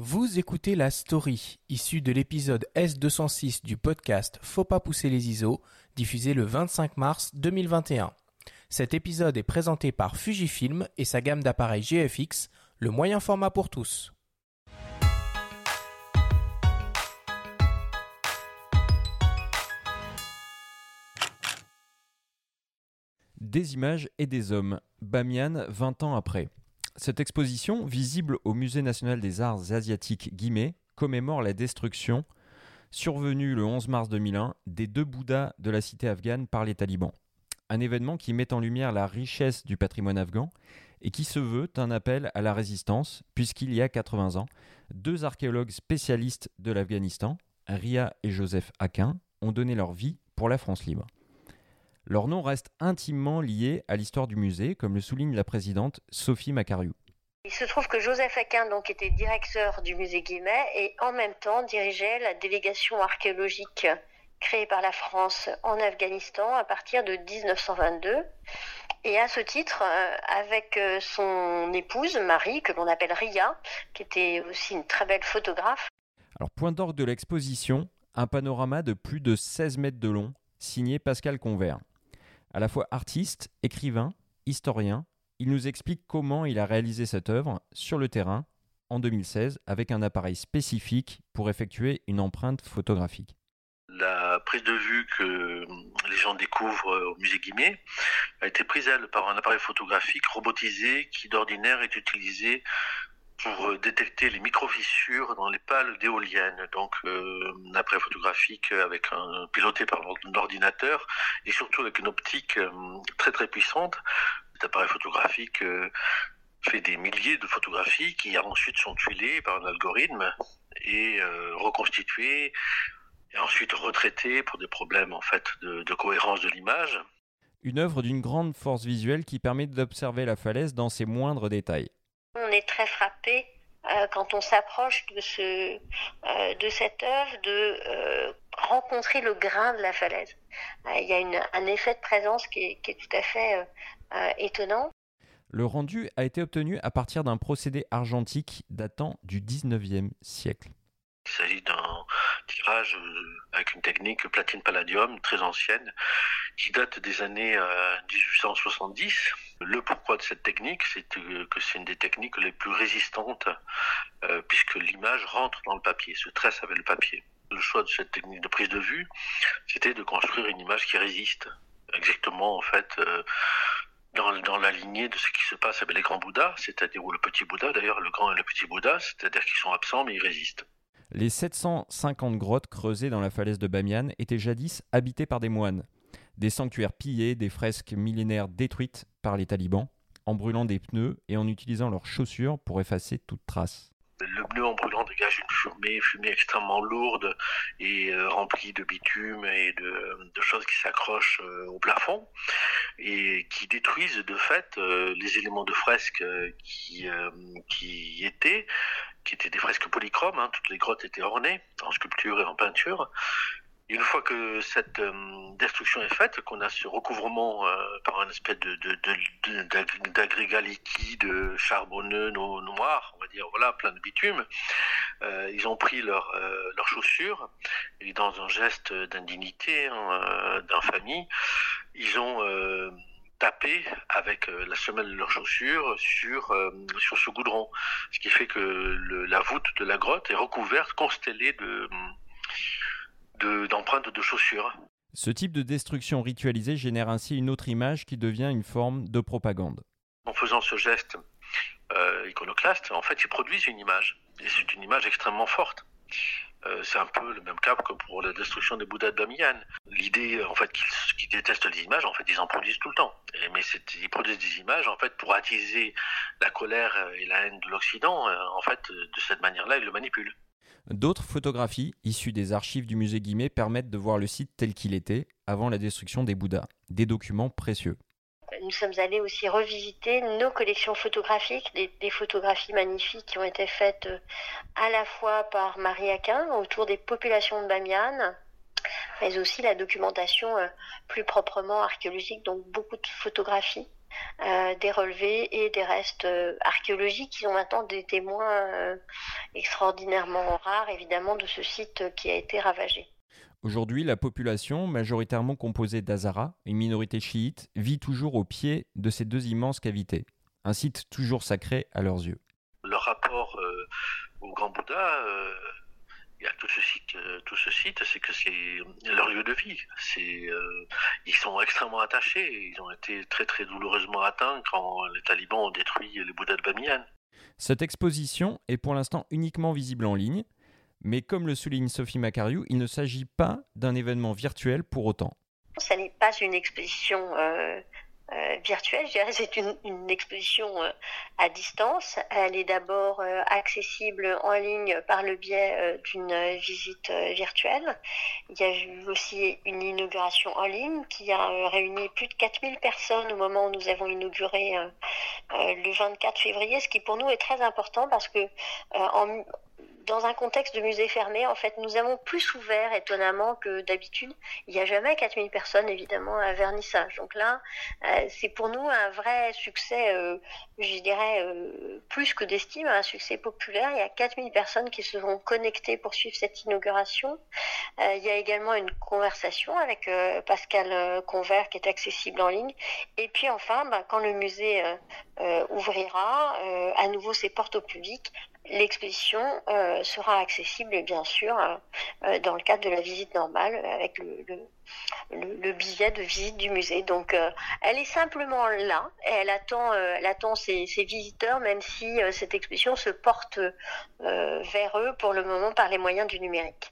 Vous écoutez la story, issue de l'épisode S206 du podcast Faut pas pousser les ISO, diffusé le 25 mars 2021. Cet épisode est présenté par Fujifilm et sa gamme d'appareils GFX, le moyen format pour tous. Des images et des hommes. Bamiyan, 20 ans après. Cette exposition, visible au Musée national des arts asiatiques Guimet, commémore la destruction survenue le 11 mars 2001 des deux Bouddhas de la cité afghane par les talibans. Un événement qui met en lumière la richesse du patrimoine afghan et qui se veut un appel à la résistance, puisqu'il y a 80 ans, deux archéologues spécialistes de l'Afghanistan, Ria et Joseph Aquin, ont donné leur vie pour la France libre. Leur nom reste intimement lié à l'histoire du musée, comme le souligne la présidente Sophie Macariou. Il se trouve que Joseph Aquin donc, était directeur du musée Guimet et en même temps dirigeait la délégation archéologique créée par la France en Afghanistan à partir de 1922. Et à ce titre, euh, avec euh, son épouse Marie, que l'on appelle Ria, qui était aussi une très belle photographe. Alors, point d'orgue de l'exposition, un panorama de plus de 16 mètres de long, signé Pascal Convert. À la fois artiste, écrivain, historien, il nous explique comment il a réalisé cette œuvre sur le terrain en 2016 avec un appareil spécifique pour effectuer une empreinte photographique. La prise de vue que les gens découvrent au musée Guimet a été prise elle par un appareil photographique robotisé qui d'ordinaire est utilisé pour euh, détecter les micro-fissures dans les pales d'éoliennes. Donc, euh, un appareil photographique avec un, piloté par l'ordinateur et surtout avec une optique euh, très très puissante. Cet appareil photographique fait des milliers de photographies qui ensuite sont tuilées par un algorithme et reconstituées et ensuite retraitées pour des problèmes en fait de cohérence de l'image. Une œuvre d'une grande force visuelle qui permet d'observer la falaise dans ses moindres détails on est très frappé euh, quand on s'approche de, ce, euh, de cette œuvre de euh, rencontrer le grain de la falaise. il y a un effet de présence qui est, qui est tout à fait étonnant. Le rendu a été obtenu à partir d'un procédé argentique datant du 19e siècle. Il s'agit d'un tirage avec une technique platine-palladium très ancienne qui date des années 1870 le pourquoi de cette technique, c'est que c'est une des techniques les plus résistantes euh, puisque l'image rentre dans le papier, se tresse avec le papier. Le choix de cette technique de prise de vue, c'était de construire une image qui résiste. Exactement, en fait, euh, dans, dans, la lignée de ce qui se passe avec les grands Bouddhas, c'est-à-dire, ou le petit Bouddha, d'ailleurs, le grand et le petit Bouddha, c'est-à-dire qu'ils sont absents mais ils résistent. Les 750 grottes creusées dans la falaise de Bamiyan étaient jadis habitées par des moines. Des sanctuaires pillés, des fresques millénaires détruites par les talibans, en brûlant des pneus et en utilisant leurs chaussures pour effacer toute trace. Le pneu en brûlant dégage une fumée, fumée extrêmement lourde et euh, remplie de bitume et de, choses qui s'accrochent euh, au plafond et qui détruisent de fait euh, les éléments de fresque qui, qui étaient, qui étaient des fresques polychromes. Hein. toutes les grottes étaient ornées en sculpture et en peinture une fois que cette euh, destruction est faite, qu'on a ce recouvrement euh, par un espèce de, d'agrégat liquide charbonneux noir, on va dire, voilà, plein de bitume, euh, ils ont pris leurs leurs chaussures et dans un geste d'indignité, hein, d'infamie, ils ont tapé avec la semelle de leurs chaussures sur sur ce goudron, ce qui fait que la voûte de la grotte est recouverte, constellée de d'empreintes de, chaussures. Ce type de destruction ritualisée génère ainsi une autre image qui devient une forme de propagande. En faisant ce geste euh, iconoclaste, en fait, ils produisent une image. Et c'est une image extrêmement forte. Euh, c'est un peu le même cas que pour la destruction des Bouddhas de Bamiyan. L'idée, en fait, qu'ils détestent les images, en fait, ils en produisent tout le temps. mais ils produisent des images, en fait, pour attiser la colère et la haine de l'Occident. Euh, en fait, de cette manière-là, ils le manipulent. D'autres photographies, issues des archives du musée Guimet, permettent de voir le site tel qu'il était avant la destruction des Bouddhas. Des documents précieux. Nous sommes allés aussi revisiter nos collections photographiques, des, photographies magnifiques qui ont été faites euh, à la fois par Marie Aquin autour des populations de Bamiyan, mais aussi la documentation euh, plus proprement archéologique, donc beaucoup de photographies des relevés et des restes archéologiques. Ils ont maintenant des témoins extraordinairement rares, évidemment, de ce site qui a été ravagé. Aujourd'hui, la population, majoritairement composée d'Azara, une minorité chiite, vit toujours au pied de ces deux immenses cavités, un site toujours sacré à leurs yeux. Le rapport au Grand Bouddha, il y a tout ce site, euh, tout ce site, c'est que c'est leur lieu de vie. C'est, euh, ils sont extrêmement attachés. Ils ont été très très douloureusement atteints quand les talibans ont détruit les Bouddhas de Bamiyan. Cette exposition est pour l'instant uniquement visible en ligne, mais comme le souligne Sophie Macariou, il ne s'agit pas d'un événement virtuel pour autant. Ce n'est pas une exposition euh, euh, virtuelle. Je dirais c'est une, exposition euh, à distance. Elle est d'abord euh, accessible en ligne par le biais d'une visite virtuelle. Il y a eu aussi une inauguration en ligne qui a réuni plus de 4000 personnes au moment où nous avons inauguré le 24 février, ce qui pour nous est très important parce que en, dans un contexte de musée fermé, en fait, nous avons plus ouvert étonnamment que d'habitude. Il n'y a jamais 4000 personnes, évidemment, à vernissage. Donc là, euh, c'est pour nous un vrai succès, euh, je dirais, euh, plus que d'estime, un succès populaire. Il y a 4000 personnes qui se sont connectées pour suivre cette inauguration. il y a également une conversation avec Pascal Convert qui est accessible en ligne. Et puis enfin, bah, quand le musée ouvrira à nouveau ses portes au public, l'exposition euh, sera accessible bien sûr euh, dans le cadre de la visite normale avec le, le, billet de visite du musée. Donc euh, elle est simplement là et elle attend, elle attend ses, ses, visiteurs même si cette exposition se porte vers eux pour le moment par les moyens du numérique.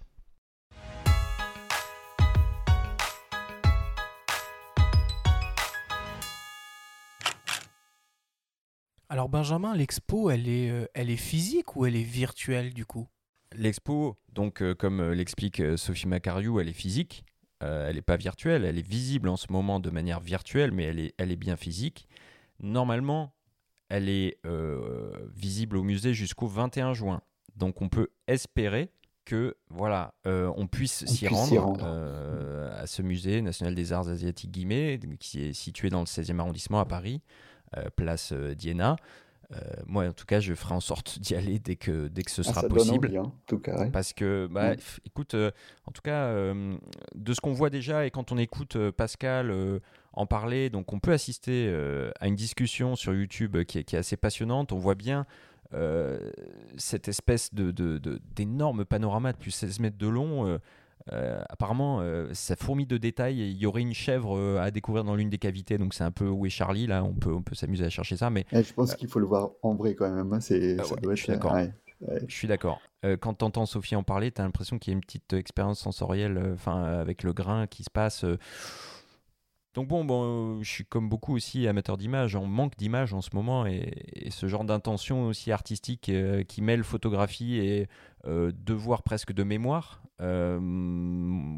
Alors Benjamin, l'expo, elle est, euh, elle est physique ou elle est virtuelle du coup? L'expo, donc euh, comme euh, l'explique Sophie Macariou, elle est physique. elle n'est pas virtuelle, elle est visible en ce moment de manière virtuelle, mais elle est, elle est bien physique. Normalement, elle est visible au musée jusqu'au 21 juin. Donc on peut espérer que voilà, on puisse s'y rendre, à ce musée national des arts asiatiques Guillemets, qui est situé dans le 16e arrondissement à Paris. Euh, place euh, Diana. Euh, moi, en tout cas, je ferai en sorte d'y aller dès que, dès que ce ah, sera possible. Donne tout cas, Parce que, bah, mm. écoute, en tout cas, de ce qu'on voit déjà et quand on écoute Pascal en parler, donc on peut assister à une discussion sur YouTube qui est, qui est assez passionnante. On voit bien cette espèce de, d'énorme panorama de plus 16 mètres de long euh, apparemment, euh, ça fourmille de détails. Il y aurait une chèvre euh, à découvrir dans l'une des cavités, donc c'est un peu où est Charlie là. On peut, on peut s'amuser à chercher ça, mais je pense qu'il faut le voir en vrai quand même. Hein, c'est, je suis d'accord. Je suis d'accord. quand tu entends Sophie en parler, tu as l'impression qu'il y a une petite expérience sensorielle, enfin avec le grain qui se passe. Donc bon, bon, je suis comme beaucoup aussi amateur d'images, on manque d'images en ce moment et, ce genre d'intention aussi artistique qui mêle photographie et devoir presque de mémoire, euh,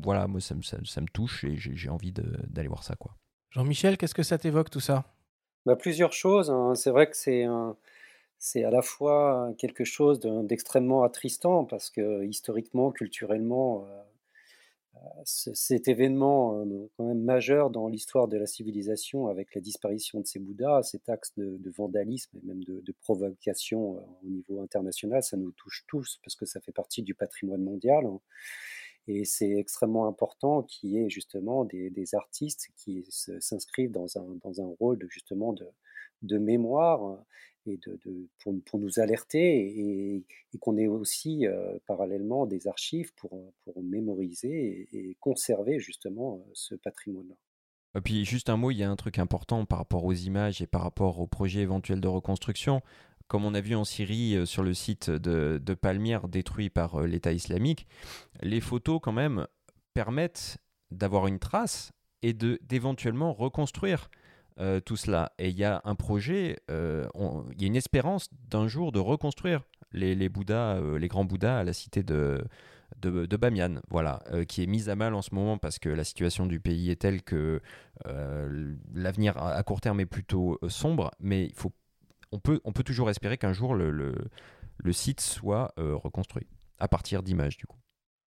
voilà, moi ça me, ça, me touche et j'ai envie d'aller voir ça. quoi. Jean-Michel, qu'est-ce que ça t'évoque tout ça? Bah, Plusieurs choses. Hein. C'est vrai que c'est c'est à la fois quelque chose d'extrêmement attristant parce que historiquement, culturellement, cet événement euh, quand même majeur dans l'histoire de la civilisation avec la disparition de ces Bouddhas, cet axe de, vandalisme et même de, provocation euh, au niveau international, ça nous touche tous parce que ça fait partie du patrimoine mondial. Et c'est extrêmement important qu'il y ait justement des, artistes qui s'inscrivent dans un, dans un rôle justement de, mémoire et de, pour, pour, nous alerter et, qu'on ait aussi euh, parallèlement des archives pour, pour mémoriser et, conserver justement euh, ce patrimoine-là. Et puis juste un mot, il y a un truc important par rapport aux images et par rapport aux projets éventuels de reconstruction. Comme on a vu en Syrie euh, sur le site de, de Palmyre détruit par l'État islamique, les photos quand même permettent d'avoir une trace et d'éventuellement reconstruire. Euh, tout cela. Et il y a un projet, euh, il y a une espérance d'un jour de reconstruire les, Bouddhas, euh, les grands Bouddhas à la cité de, de, Bamiyan, voilà, qui est mise à mal en ce moment parce que la situation du pays est telle que l'avenir à court terme est plutôt sombre, mais il faut, on, peut, on peut toujours espérer qu'un jour le, le, le, site soit reconstruit à partir d'images du coup.